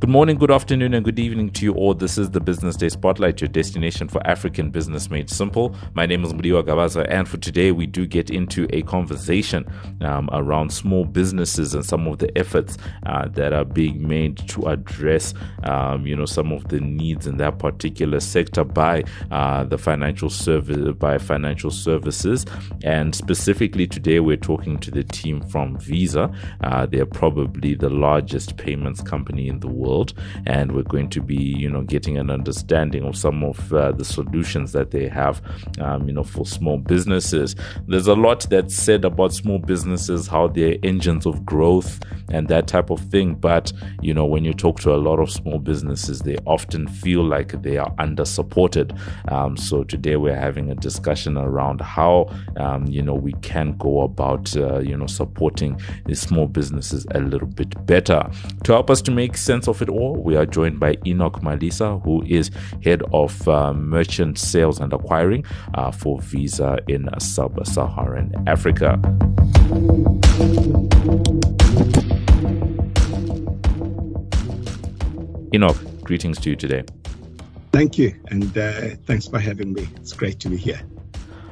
Good morning, good afternoon, and good evening to you all. This is the Business Day Spotlight, your destination for African business made simple. My name is Mudiwa Gavaza, and for today, we do get into a conversation um, around small businesses and some of the efforts uh, that are being made to address, um, you know, some of the needs in that particular sector by uh, the financial service, by financial services, and specifically today, we're talking to the team from Visa. Uh, they're probably the largest payments company in the world world, and we're going to be, you know, getting an understanding of some of uh, the solutions that they have, um, you know, for small businesses. There's a lot that's said about small businesses, how they're engines of growth and that type of thing. But you know, when you talk to a lot of small businesses, they often feel like they are under supported. Um, so today we're having a discussion around how um, you know we can go about uh, you know supporting these small businesses a little bit better. To help us to make sense of it all, we are joined by Enoch Malisa, who is head of uh, merchant sales and acquiring uh, for Visa in sub Saharan Africa. Enoch, greetings to you today. Thank you, and uh, thanks for having me. It's great to be here.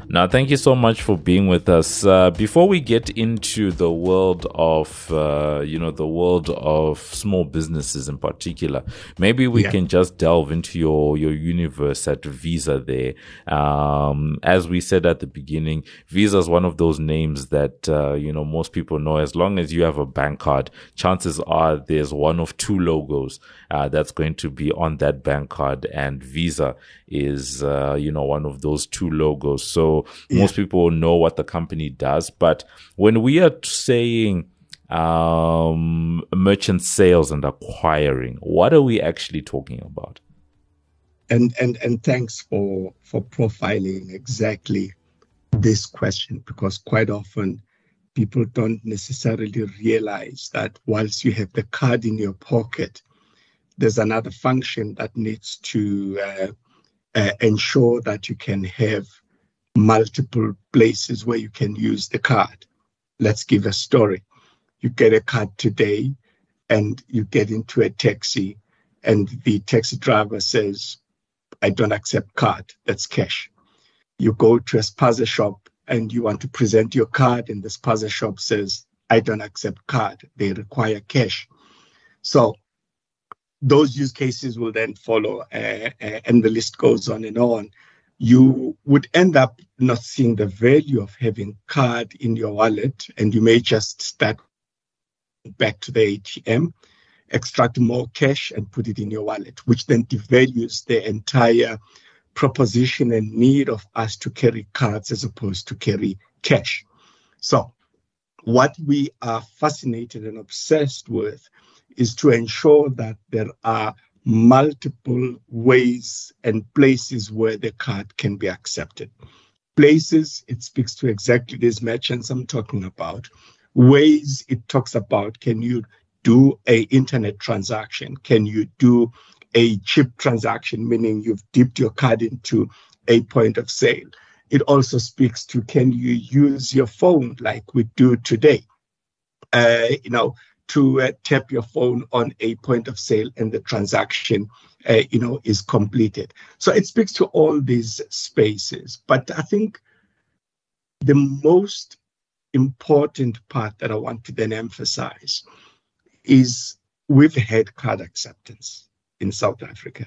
Now, thank you so much for being with us. Uh, before we get into the world of, uh, you know, the world of small businesses in particular, maybe we yeah. can just delve into your your universe at Visa. There, um, as we said at the beginning, Visa is one of those names that uh, you know most people know. As long as you have a bank card, chances are there's one of two logos uh, that's going to be on that bank card, and Visa is, uh, you know, one of those two logos. So yeah. most people know what the company does. But when we are saying um, merchant sales and acquiring, what are we actually talking about? And and and thanks for for profiling exactly this question because quite often people don't necessarily realize that whilst you have the card in your pocket, there's another function that needs to uh, uh, ensure that you can have multiple places where you can use the card. Let's give a story. You get a card today and you get into a taxi and the taxi driver says, I don't accept card, that's cash. You go to a spaza shop and you want to present your card and the spaza shop says, I don't accept card, they require cash. So those use cases will then follow uh, uh, and the list goes on and on you would end up not seeing the value of having card in your wallet and you may just start back to the ATM, extract more cash and put it in your wallet, which then devalues the entire proposition and need of us to carry cards as opposed to carry cash. So what we are fascinated and obsessed with is to ensure that there are multiple ways and places where the card can be accepted. Places, it speaks to exactly these merchants I'm talking about. Ways, it talks about can you do a internet transaction? Can you do a chip transaction, meaning you've dipped your card into a point of sale? It also speaks to can you use your phone like we do today? Uh, you know, to uh, tap your phone on a point of sale and the transaction uh, you know is completed. So it speaks to all these spaces. But i think the most important part that i want to then emphasize is we've had card acceptance in south africa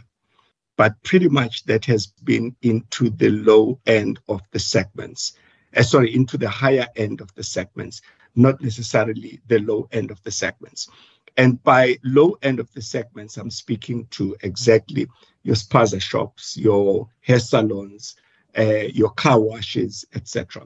but pretty much that has been into the low end of the segments uh, sorry into the higher end of the segments not necessarily the low end of the segments. And by low end of the segments, I'm speaking to exactly your spaza shops, your hair salons, uh, your car washes, etc.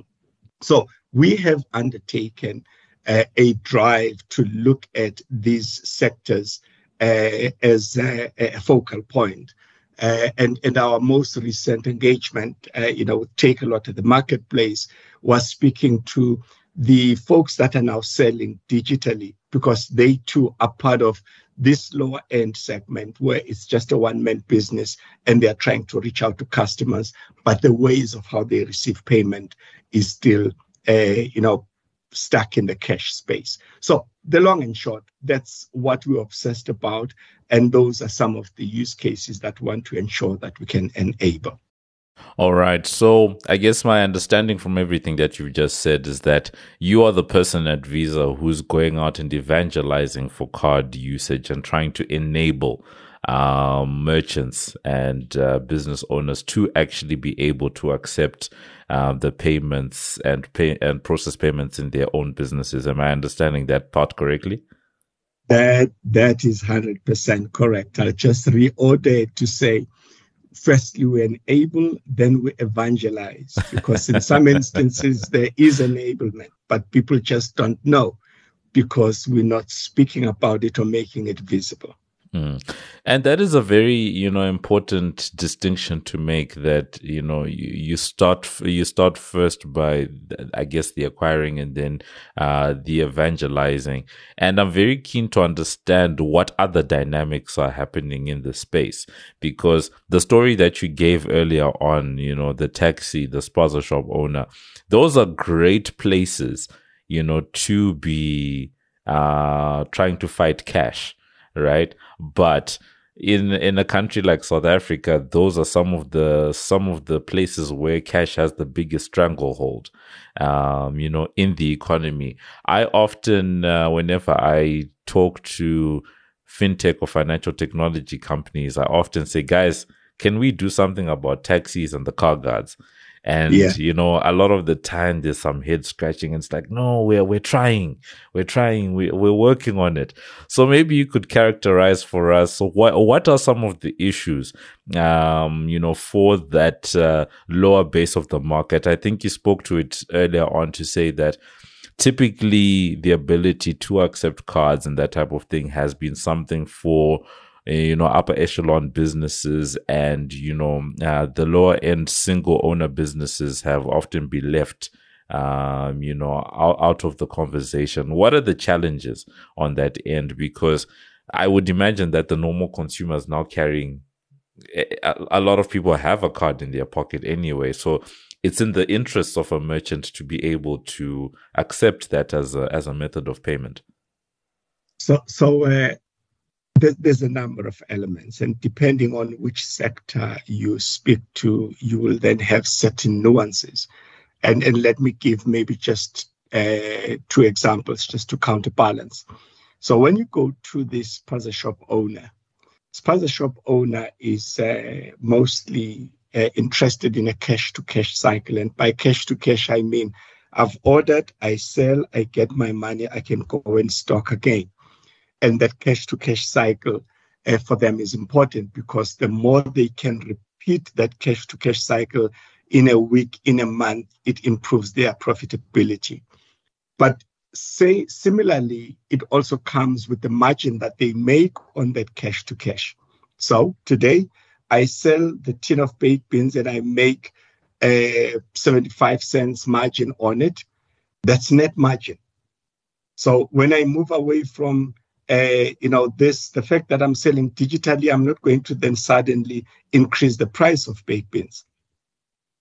So we have undertaken uh, a drive to look at these sectors uh, as a, a, focal point. Uh, and, and our most recent engagement, you know, Takealot at the marketplace was speaking to the folks that are now selling digitally because they too are part of this lower end segment where it's just a one man business and they're trying to reach out to customers, but the ways of how they receive payment is still, uh, you know, stuck in the cash space. So the long and short, that's what we're obsessed about. And those are some of the use cases that we want to ensure that we can enable. All right. So I guess my understanding from everything that you've just said is that you are the person at Visa who's going out and evangelizing for card usage and trying to enable um, merchants and uh, business owners to actually be able to accept uh, the payments and pay and process payments in their own businesses. Am I understanding that part correctly? That that is hundred percent correct. I just reorder it to say firstly we enable, then we evangelize. Because in some instances there is enablement, but people just don't know because we're not speaking about it or making it visible. Mm. And that is a very, you know, important distinction to make that, you know, you, you start, you start first by, I guess, the acquiring and then, uh, the evangelizing. And I'm very keen to understand what other dynamics are happening in the space because the story that you gave earlier on, you know, the taxi, the spaza shop owner, those are great places, you know, to be, uh, trying to fight cash right? But in in a country like South Africa, those are some of the some of the places where cash has the biggest stranglehold. Um, you know, in the economy. I often, uh, whenever I talk to fintech or financial technology companies, I often say, guys, can we do something about taxis and the car guards? And yeah. you know, a lot of the time there's some head scratching. It's like, no, we're we're trying, we're trying, we we're working on it. So maybe you could characterize for us so what what are some of the issues, um, you know, for that uh, lower base of the market? I think you spoke to it earlier on to say that typically the ability to accept cards and that type of thing has been something for you know upper echelon businesses and you know uh, the lower end single owner businesses have often been left um, you know out, out of the conversation. What are the challenges on that end? Because i would imagine that the normal consumer is now carrying a, a lot of people have a card in their pocket anyway. So it's in the interest of a merchant to be able to accept that as a as a method of payment. So so uh, there's a number of elements, and depending on which sector you speak to, you will then have certain nuances. And, and let me give maybe just uh, two examples just to counterbalance. So when you go to this spaza shop owner, spaza shop owner is uh, mostly uh, interested in a cash to cash cycle. And by cash to cash, I mean I've ordered, I sell, I get my money, I can go and stock again and that cash to cash cycle uh, for them is important because the more they can repeat that cash to cash cycle in a week, in a month, it improves their profitability. But say similarly, it also comes with the margin that they make on that cash to cash. So today, I sell the tin of baked beans and I make a 75 cents margin on it. That's net margin. So when I move away from uh, you know, this the fact that I'm selling digitally, I'm not going to then suddenly increase the price of baked beans.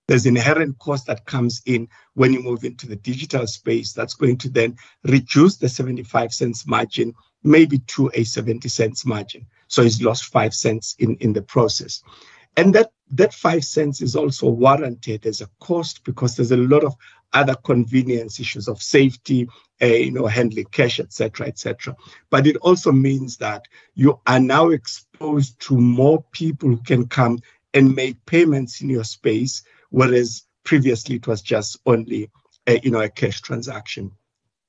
There's inherent cost that comes in when you move into the digital space that's going to then reduce the 75 cents margin maybe to a 70 cents margin. So he's lost five cents in, in the process. And that, that five cents is also warranted as a cost because there's a lot of other convenience issues of safety, you know, handling cash, etc., etc. But it also means that you are now exposed to more people who can come and make payments in your space, whereas previously it was just only, a, you know, a cash transaction.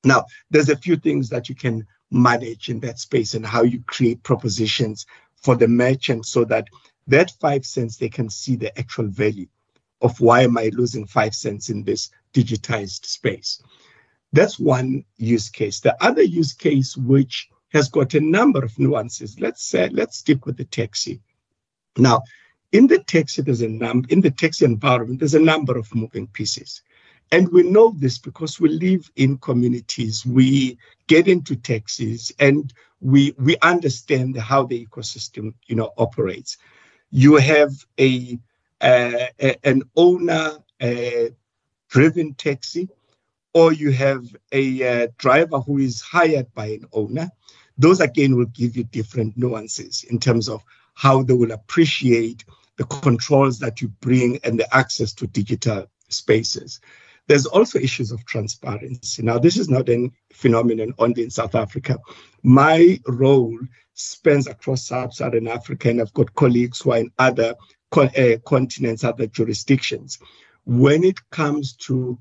Now, there's a few things that you can manage in that space and how you create propositions for the merchant so that that five cents they can see the actual value of why am I losing five cents in this digitized space. That's one use case. The other use case, which has got a number of nuances, let's say, let's stick with the taxi. Now, in the taxi, there's a number in the taxi environment, there's a number of moving pieces. And we know this because we live in communities, we get into taxis and we we understand how the ecosystem you know operates. You have a, uh, a an owner uh, driven taxi or you have a uh, driver who is hired by an owner, those again will give you different nuances in terms of how they will appreciate the controls that you bring and the access to digital spaces. There's also issues of transparency. Now, this is not a phenomenon only in South Africa. My role spans across sub-Saharan Africa, and I've got colleagues who are in other uh, continents, other jurisdictions. When it comes to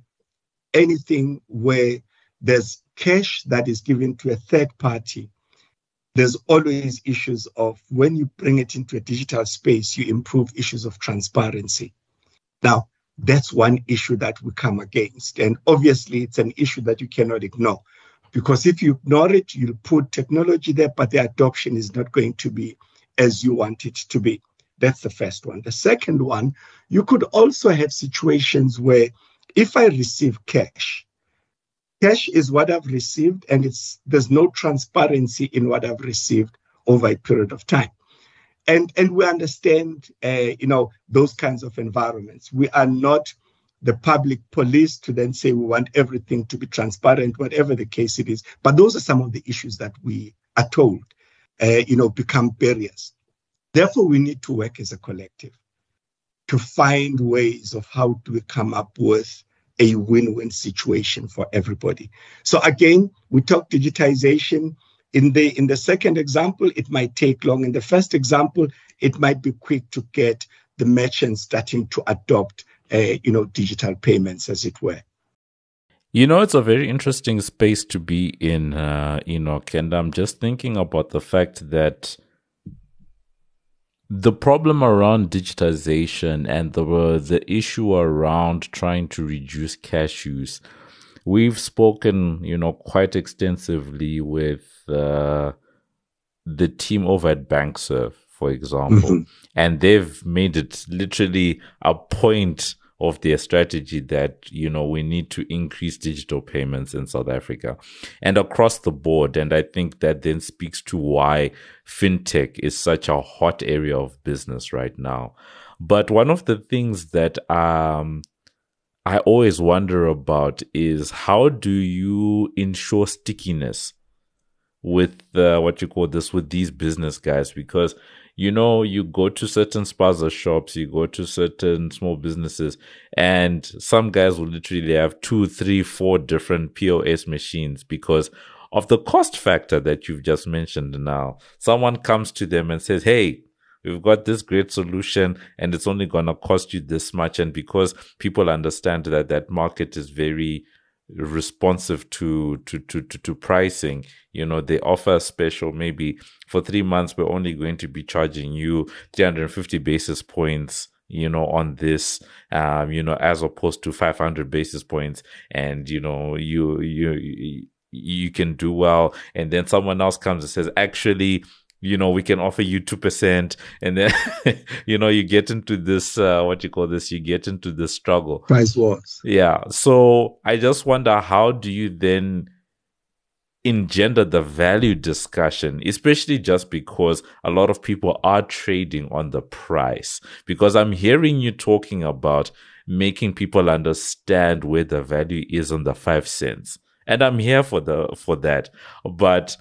anything where there's cash that is given to a third party, there's always issues of when you bring it into a digital space, you improve issues of transparency. Now, that's one issue that we come against. And obviously, it's an issue that you cannot ignore because if you ignore it, you'll put technology there, but the adoption is not going to be as you want it to be. That's the first one. The second one, you could also have situations where if I receive cash, cash is what I've received, and it's there's no transparency in what I've received over a period of time. And and we understand uh, you know those kinds of environments. We are not the public police to then say we want everything to be transparent whatever the case it is. But those are some of the issues that we are told uh, you know become barriers. Therefore we need to work as a collective to find ways of how do we come up with a win-win situation for everybody so again we talk digitization in the in the second example, it might take long. In the first example, it might be quick to get the merchants starting to adopt, uh, you know, digital payments, as it were. You know, it's a very interesting space to be in, uh, Enoch, and I'm just thinking about the fact that the problem around digitization and the uh, the issue around trying to reduce cash use we've spoken, you know, quite extensively with uh, the team over at Bankserv, for example, mm-hmm. and they've made it literally a point of their strategy that you know we need to increase digital payments in South Africa and across the board. And I think that then speaks to why fintech is such a hot area of business right now. But one of the things that um I always wonder about is how do you ensure stickiness with uh, what you call this with these business guys? Because you know you go to certain spaza shops you go to certain small businesses and some guys will literally have two three four different pos machines because of the cost factor that you've just mentioned now. Someone comes to them and says hey we've got this great solution and it's only going to cost you this much. And because people understand that that market is very responsive to, to to to to pricing. You know they offer a special maybe for 3 months we're only going to be charging you 350 basis points you know on this um you know as opposed to 500 basis points. And you know you you you can do well. And then someone else comes and says actually you know, we can offer you 2%. And then, you know, you get into this, uh, what you call this, you get into the struggle. Price wars. Yeah. So I just wonder, how do you then engender the value discussion, especially just because a lot of people are trading on the price? Because I'm hearing you talking about making people understand where the value is on the five cents. And I'm here for the, for that. But,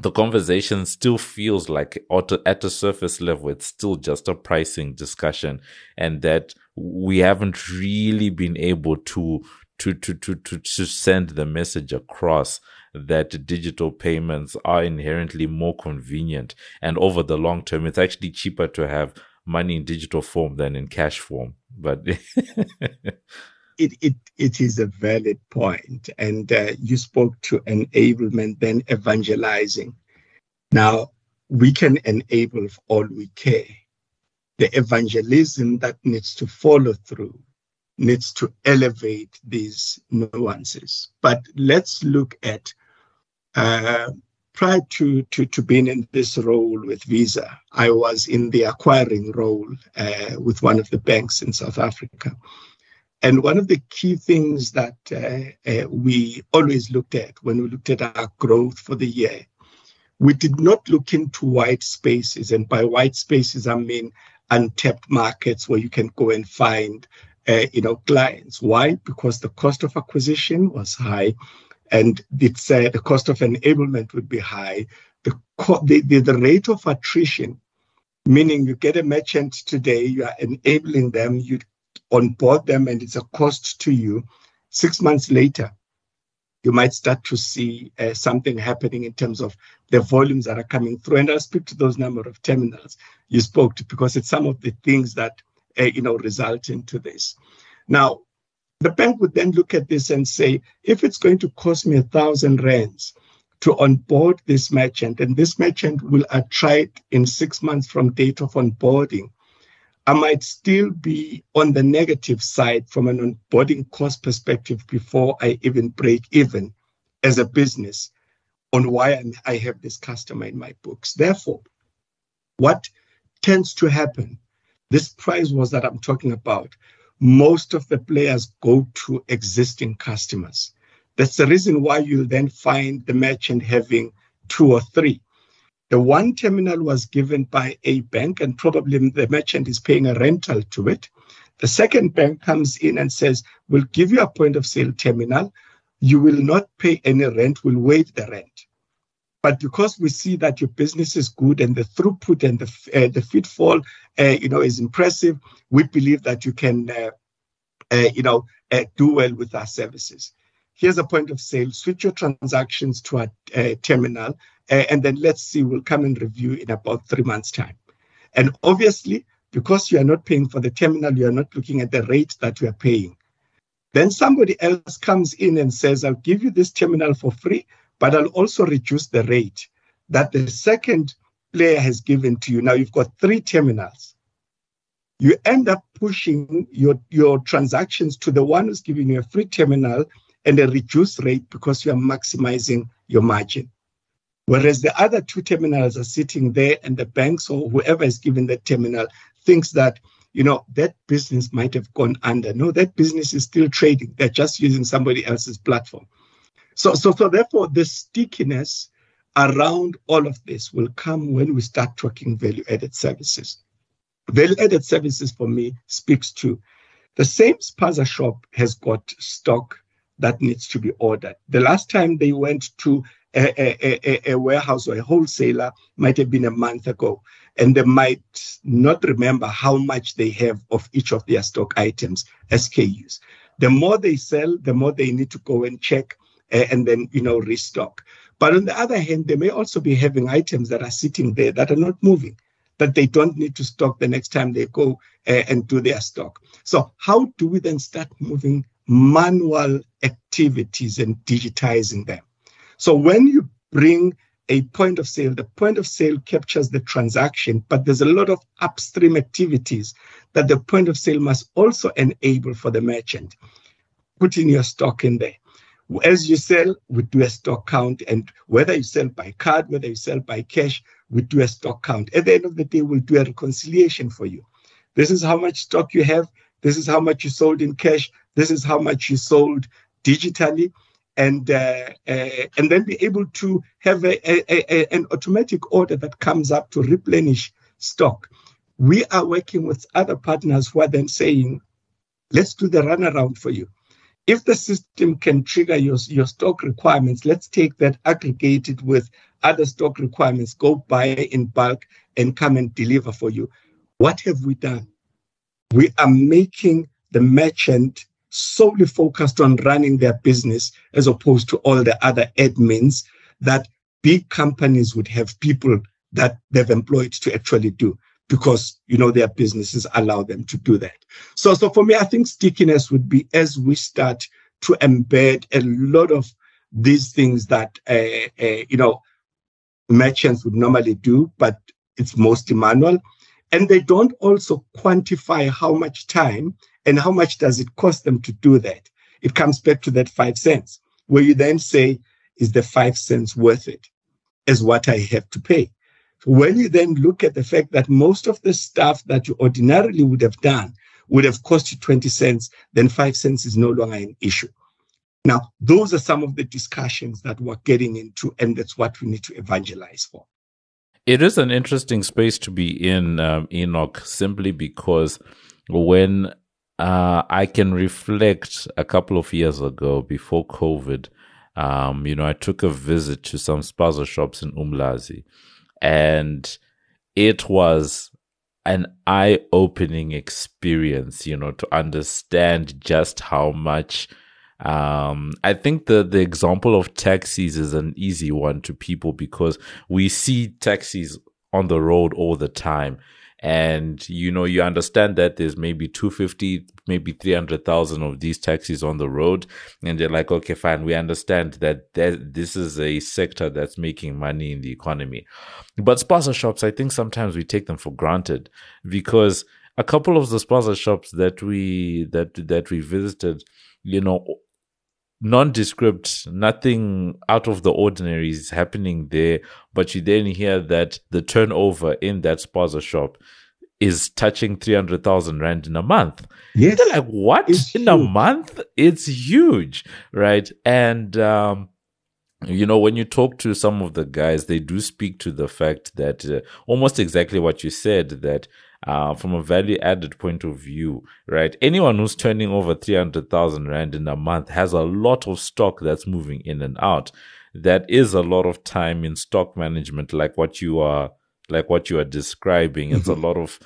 the conversation still feels like at a surface level, it's still just a pricing discussion and that we haven't really been able to, to, to, to, to, to send the message across that digital payments are inherently more convenient. And over the long term, it's actually cheaper to have money in digital form than in cash form. But it, it, it is a valid point. And uh, you spoke to enablement, then evangelizing. Now, we can enable for all we can. The evangelism that needs to follow through needs to elevate these nuances. But let's look at uh, prior to, to, to being in this role with Visa, I was in the acquiring role uh, with one of the banks in South Africa. And one of the key things that uh, uh, we always looked at when we looked at our growth for the year, we did not look into white spaces. And by white spaces, I mean untapped markets where you can go and find uh, you know, clients. Why? Because the cost of acquisition was high, and it's the cost of enablement would be high. The, co- the, the the rate of attrition, meaning you get a merchant today, you are enabling them, you onboard them, and it's a cost to you. Six months later, you might start to see uh, something happening in terms of the volumes that are coming through. And I'll speak to those number of terminals you spoke to because it's some of the things that uh, you know result into this. Now, the bank would then look at this and say, if it's going to cost me a thousand rands to onboard this merchant, and this merchant will attract in six months from date of onboarding, I might still be on the negative side from an onboarding cost perspective before I even break even as a business on why i have this customer in my books. Therefore, what tends to happen, this price was that I'm talking about, most of the players go to existing customers. That's the reason why you'll then find the merchant having two or three. The one terminal was given by a bank, and probably the merchant is paying a rental to it. The second bank comes in and says, We'll give you a point of sale terminal. You will not pay any rent, we'll waive the rent. But because we see that your business is good and the throughput and the, uh, the footfall, uh, you know, is impressive, we believe that you can, uh, uh you know, uh, do well with our services. Here's a point of sale. Switch your transactions to a, a terminal uh, and then let's see, we'll come and review in about three months' time. And obviously, because you are not paying for the terminal, you are not looking at the rate that you are paying. Then somebody else comes in and says, I'll give you this terminal for free, but I'll also reduce the rate that the second player has given to you. Now you've got three terminals. You end up pushing your, your transactions to the one who's giving you a free terminal and a reduced rate because you are maximizing your margin. Whereas the other two terminals are sitting there, and the banks or whoever is giving that terminal thinks that you know that business might have gone under. No, that business is still trading. They're just using somebody else's platform. So, so, so therefore, the stickiness around all of this will come when we start talking value-added services. Value-added services for me speaks to the same spaza shop has got stock that needs to be ordered. The last time they went to a, a, a, warehouse or a wholesaler might have been a month ago, and they might not remember how much they have of each of their stock items, SKUs. The more they sell, the more they need to go and check uh, and then you know restock. But on the other hand, they may also be having items that are sitting there that are not moving, that they don't need to stock the next time they go uh, and do their stock. So how do we then start moving manual activities and digitizing them? So when you bring a point of sale, the point of sale captures the transaction, but there's a lot of upstream activities that the point of sale must also enable for the merchant. Putting your stock in there. As you sell, we do a stock count, and whether you sell by card, whether you sell by cash, we do a stock count. At the end of the day, we'll do a reconciliation for you. This is how much stock you have. This is how much you sold in cash. This is how much you sold digitally and uh, uh, and then be able to have a, a, a, an automatic order that comes up to replenish stock. We are working with other partners who are then saying, let's do the runaround for you. If the system can trigger your, your stock requirements, let's take that, aggregate it with other stock requirements, go buy in bulk and come and deliver for you. What have we done? We are making the merchant solely focused on running their business as opposed to all the other admins that big companies would have people that they've employed to actually do because you know their businesses allow them to do that. So so for me i think stickiness would be as we start to embed a lot of these things that uh, uh, you know merchants would normally do but it's mostly manual and they don't also quantify how much time and how much does it cost them to do that? It comes back to that five cents, where you then say, is the five cents worth it as what I have to pay? When you then look at the fact that most of the stuff that you ordinarily would have done would have cost you 20 cents, then five cents is no longer an issue. Now, those are some of the discussions that we're getting into, and that's what we need to evangelize for. It is an interesting space to be in, um, Enoch, simply because when uh, I can reflect a couple of years ago before COVID. Um, you know, I took a visit to some spaza shops in Umlazi and it was an eye opening experience, you know, to understand just how much. Um, I think the, the example of taxis is an easy one to people because we see taxis on the road all the time. And you know you understand that there's maybe 250 maybe 300,000 of these taxis on the road. And they're like okay fine. We understand that this is a sector that's making money in the economy. But spaza shops i think sometimes we take them for granted because a couple of the spaza shops that we that that we visited you know nondescript, nothing out of the ordinary is happening there. But you then hear that the turnover in that spaza shop is touching 300,000 Rand in a month. Yes. They're like, what? It's in huge. a month? It's huge, right? And, um, you know, when you talk to some of the guys, they do speak to the fact that uh, almost exactly what you said that uh, from a value added point of view, right? Anyone who's turning over 300,000 Rand in a month has a lot of stock that's moving in and out. That is a lot of time in stock management, like what you are, like what you are describing. It's a Mm-hmm. lot of,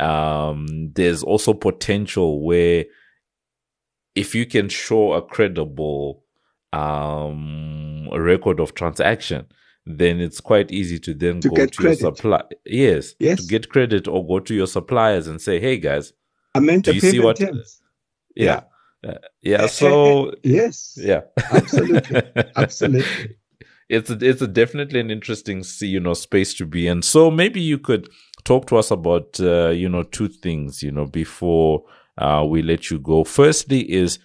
um, there's also potential where if you can show a credible, um, record of transaction, then it's quite easy to then To go to your credit. supply. Yes, Yes. to get credit or go to your suppliers and say, "Hey guys, I meant Do you see what- terms. yeah, Uh, yeah." Eh, So Yes. yeah, Absolutely. Absolutely. It's a, it's a definitely an interesting see, you know space to be in. So maybe you could talk to us about uh, you know two things you know before uh, we let you go. Firstly, is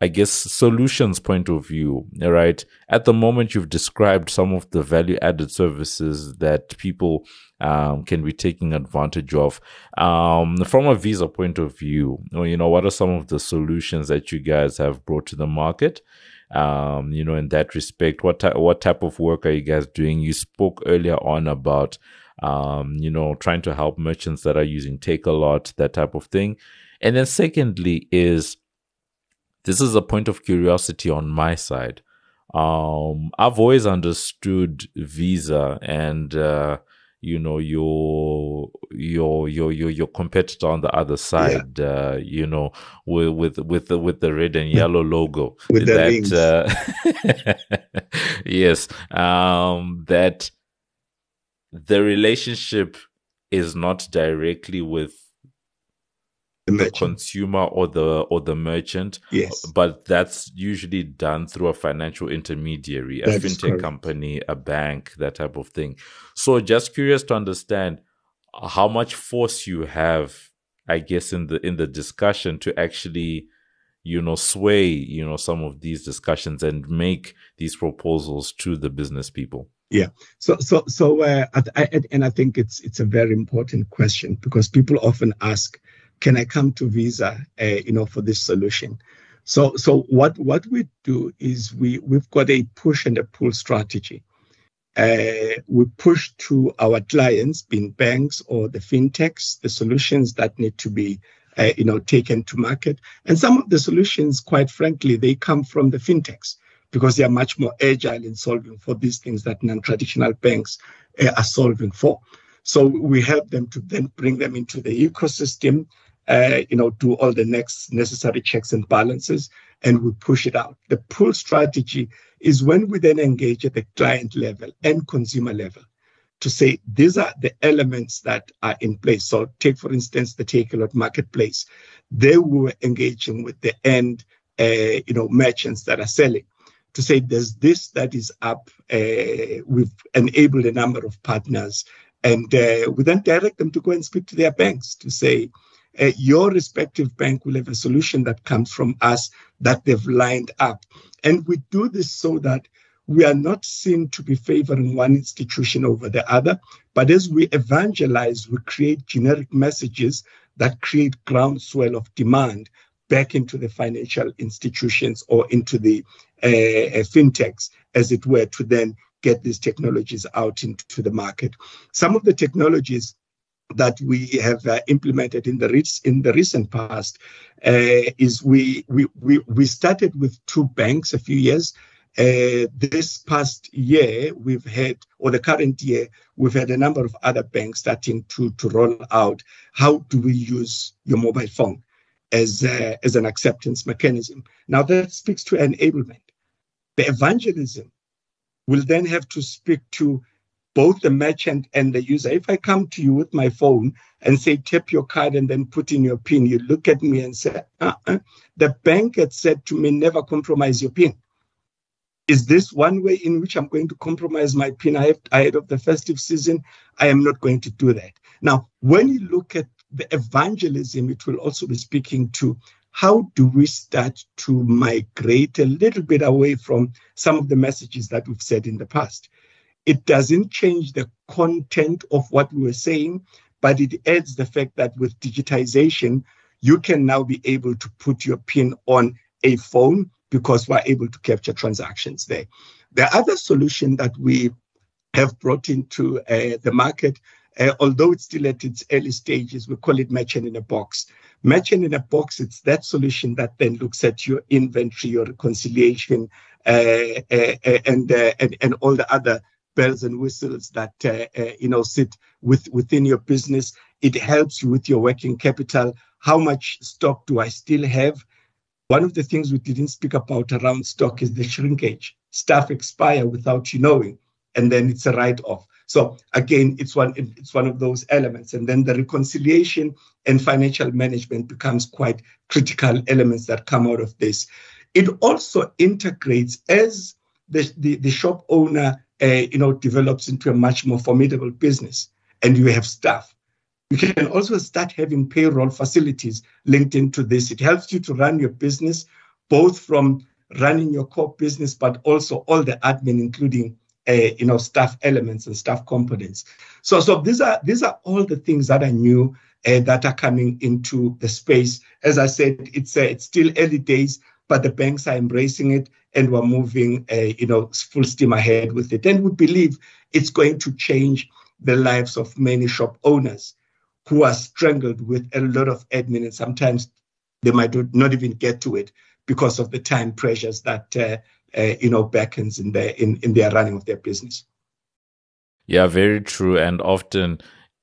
I guess solutions point of view, right? At the moment, you've described some of the value added services that people um, can be taking advantage of. Um, from a visa point of view, you know, what are some of the solutions that you guys have brought to the market? Um, you know, in that respect, what what type of work are you guys doing? You spoke earlier on about, um, you know, trying to help merchants that are using Takealot, that type of thing. And then secondly is this is a point of curiosity on my side. Um, I've always understood Visa and uh, you know your your your your your competitor on the other side. Uh, you know with with with the with the red and yellow logo. With rings. Uh, yes, um, that the relationship is not directly with The the consumer or the or the merchant Yes. but that's usually done through a financial intermediary, a That is fintech company, a bank, that type of thing. So just curious to understand how much force you have, I guess, in the in the discussion to actually, you know, sway, you know, some of these discussions and make these proposals to the business people. Yeah so, so, so, uh, I, I, and I think it's it's a very important question because people often ask, "Can I come to Visa, uh, you know, for this solution?" So, so what what we do is we we've got a push and a pull strategy. Uh, we push to our clients, being banks or the fintechs, the solutions that need to be, uh, you know, taken to market. And some of the solutions, quite frankly, they come from the fintechs because they are much more agile in solving for these things that non-traditional banks uh, are solving for. So we help them to then bring them into the ecosystem, uh, you know, do all the next necessary checks and balances, and we push it out. The pull strategy is when we then engage at the client level and consumer level to say these are the elements that are in place. So take, for instance, the Takealot marketplace. They were engaging with the end, uh, you know, merchants that are selling to say there's this that is up. Uh, we've enabled a number of partners, and uh, we then direct them to go and speak to their banks to say, uh, your respective bank will have a solution that comes from us that they've lined up. And we do this so that we are not seen to be favoring one institution over the other, but as we evangelize, we create generic messages that create groundswell of demand back into the financial institutions or into the uh, uh, fintechs, as it were, to then get these technologies out into the market. Some of the technologies that we have uh, implemented in the in the recent past uh, is we, we we we started with two banks a few years. Uh, this past year, we've had, or the current year, we've had a number of other banks starting to to roll out. How do we use your mobile phone as uh, as an acceptance mechanism? Now that speaks to enablement. The evangelism will then have to speak to both the merchant and the user. If I come to you with my phone and say, tap your card and then put in your PIN, you look at me and say, uh-uh. the bank had said to me, never compromise your PIN. Is this one way in which I'm going to compromise my PIN ahead of the festive season? I am not going to do that. Now, when you look at the evangelism, it will also be speaking to how do we start to migrate a little bit away from some of the messages that we've said in the past it doesn't change the content of what we were saying, but it adds the fact that with digitization, you can now be able to put your PIN on a phone because we're able to capture transactions there. The other solution that we have brought into uh, the market, uh, although it's still at its early stages, we call it merchant in a box. Merchant in a box, it's that solution that then looks at your inventory, your reconciliation, uh, uh, uh and, uh, and, and all the other bells and whistles that uh, uh, you know sit with within your business. It helps you with your working capital. How much stock do I still have? One of the things we didn't speak about around stock is the shrinkage. Stuff expire without you knowing, and then it's a write-off. So again, it's one it's one of those elements, and then the reconciliation and financial management becomes quite critical elements that come out of this. It also integrates as the, the, the shop owner you know, develops into a much more formidable business and you have staff. You can also start having payroll facilities linked into this. It helps you to run your business, both from running your core business, but also all the admin, including uh, you know staff elements and staff components. So, so these are these are all the things that are new uh, that are coming into the space. As I said, it's uh, it's still early days, but the banks are embracing it and we're moving, you know, full steam ahead with it. And we believe it's going to change the lives of many shop owners who are strangled with a lot of admin, and sometimes they might not even get to it because of the time pressures that uh, uh, you know beckons in their in, in their running of their business. Yeah, very true. And often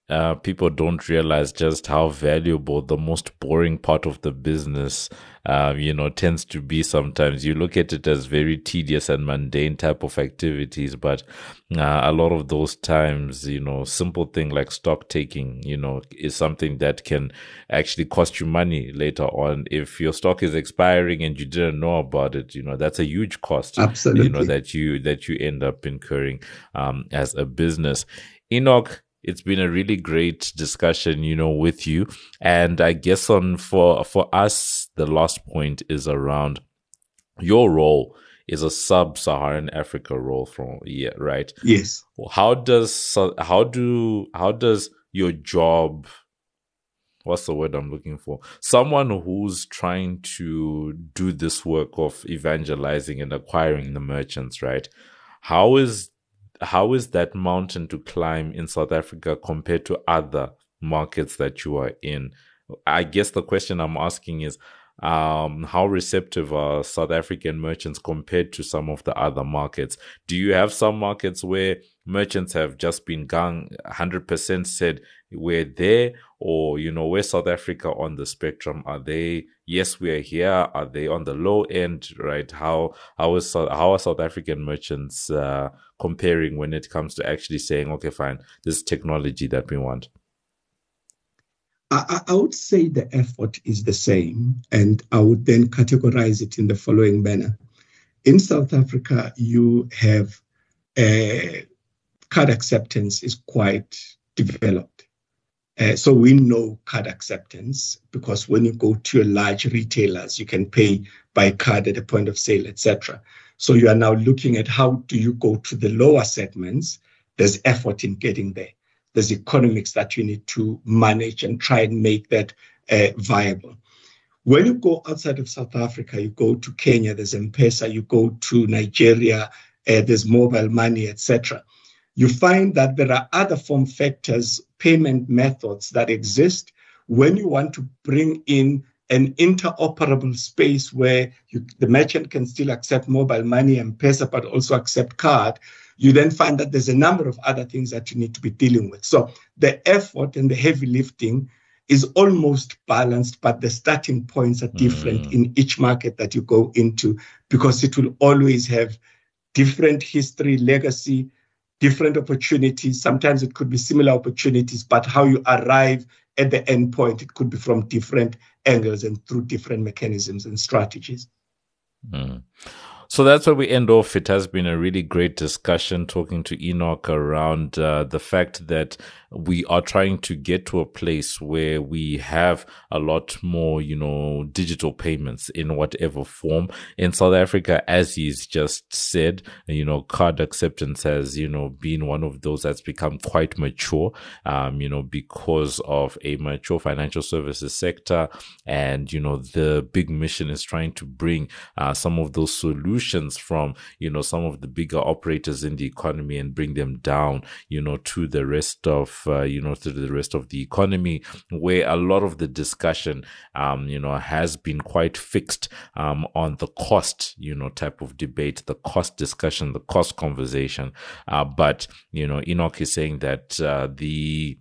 uh, people don't realize just how valuable the most boring part of the business, uh, you know, tends to be sometimes. You look at it as very tedious and mundane type of activities, but uh, a lot of those times, you know, simple thing like stock taking, you know, is something that can actually cost you money later on. If your stock is expiring and you didn't know about it, you know, that's a huge cost. Absolutely. You know, that you, that you end up incurring, um, as a business. Enoch, it's been a really great discussion, you know, with you. And I guess on for for us, the last point is around your role is a sub-Saharan Africa role from yeah, right? Yes. How does how do how does your job what's the word I'm looking for? Someone who's trying to do this work of evangelizing and acquiring the merchants, right? How is how is that mountain to climb in South Africa compared to other markets that you are in? I guess the question I'm asking is um, how receptive are South African merchants compared to some of the other markets? Do you have some markets where merchants have just been gang 100% said we're there, or you know, where South Africa on the spectrum? Are they yes, we are here? Are they on the low end? Right? How how is how are South African merchants uh, comparing when it comes to actually saying, okay, fine, this technology that we want? I, I, would say the effort is the same, and I would then categorize it in the following manner. In South Africa, you have uh, card acceptance is quite developed. Uh, so we know card acceptance because when you go to your large retailers, you can pay by card at the point of sale, etc. So you are now looking at how do you go to the lower segments. There's effort in getting there. There's economics that you need to manage and try and make that uh, viable. When you go outside of South Africa, you go to Kenya, there's M-Pesa, you go to Nigeria, uh, there's mobile money, etc. you find that there are other form factors, payment methods that exist when you want to bring in an interoperable space where you, the merchant can still accept mobile money M-Pesa, but also accept card, you then find that there's a number of other things that you need to be dealing with. So the effort and the heavy lifting is almost balanced, but the starting points are different mm. in each market that you go into because it will always have different history, legacy, different opportunities. Sometimes it could be similar opportunities, but how you arrive at the end point, it could be from different angles and through different mechanisms and strategies. Mm. So that's where we end off. It has been a really great discussion talking to Enoch around uh, the fact that we are trying to get to a place where we have a lot more, you know, digital payments in whatever form. In South Africa, as he's just said, you know, card acceptance has, you know, been one of those that's become quite mature, um, you know, because of a mature financial services sector. And, you know, the big mission is trying to bring uh, some of those solutions from, you know, some of the bigger operators in the economy and bring them down, you know, to the rest of uh, you know, to the rest of the economy, where a lot of the discussion, um, you know, has been quite fixed um, on the cost, you know, type of debate, the cost discussion, the cost conversation. Uh, but, you know, Enoch is saying that uh, the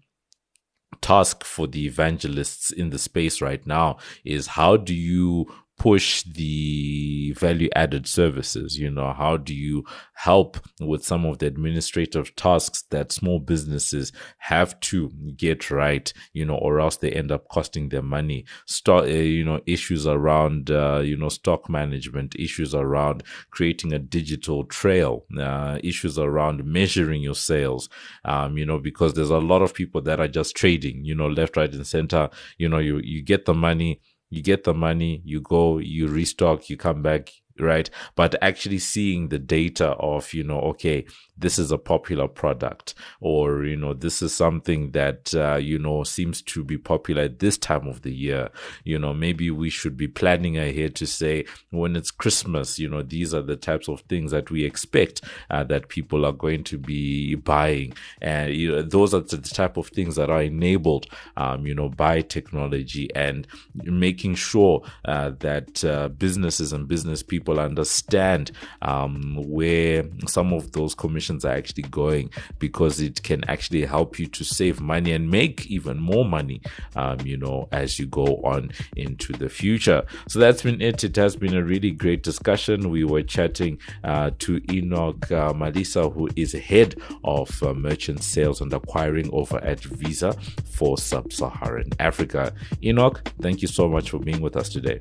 task for the evangelists in the space right now is how do you push the value added services you know? How do you help with some of the administrative tasks that small businesses have to get right you know or else they end up costing them money? Stock uh, you know issues around uh, you know stock management issues around creating a digital trail uh, issues around measuring your sales um, you know because there's a lot of people that are just trading you know left right and center. You know you you get the money you get the money, you go, you restock, you come back, right? But actually seeing the data of, you know, okay, this is a popular product or, you know, this is something that, uh, you know, seems to be popular at this time of the year. You know, maybe we should be planning ahead to say when it's Christmas, you know, these are the types of things that we expect uh, that people are going to be buying. And, you know, those are the type of things that are enabled, um, you know, by technology and making sure uh, that uh, businesses and business people understand um, where some of those commissions are actually going because it can actually help you to save money and make even more money, um, you know, as you go on into the future. So that's been it. It has been a really great discussion. We were chatting uh, to Enoch uh, Malisa, who is head of uh, merchant sales and acquiring over at Visa for Sub Saharan Africa. Enoch, thank you so much for being with us today.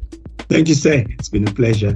Thank you, sir. It's been a pleasure.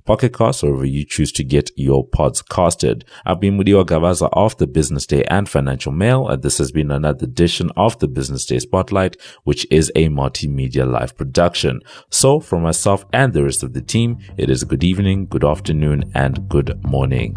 Pocket Casts, wherever you choose to get your pods casted. I've been Mudiwa Gavaza of the Business Day and Financial Mail. And this has been another edition of the Business Day Spotlight, which is a multimedia live production. So from myself and the rest of the team, it is good evening, good afternoon, and good morning.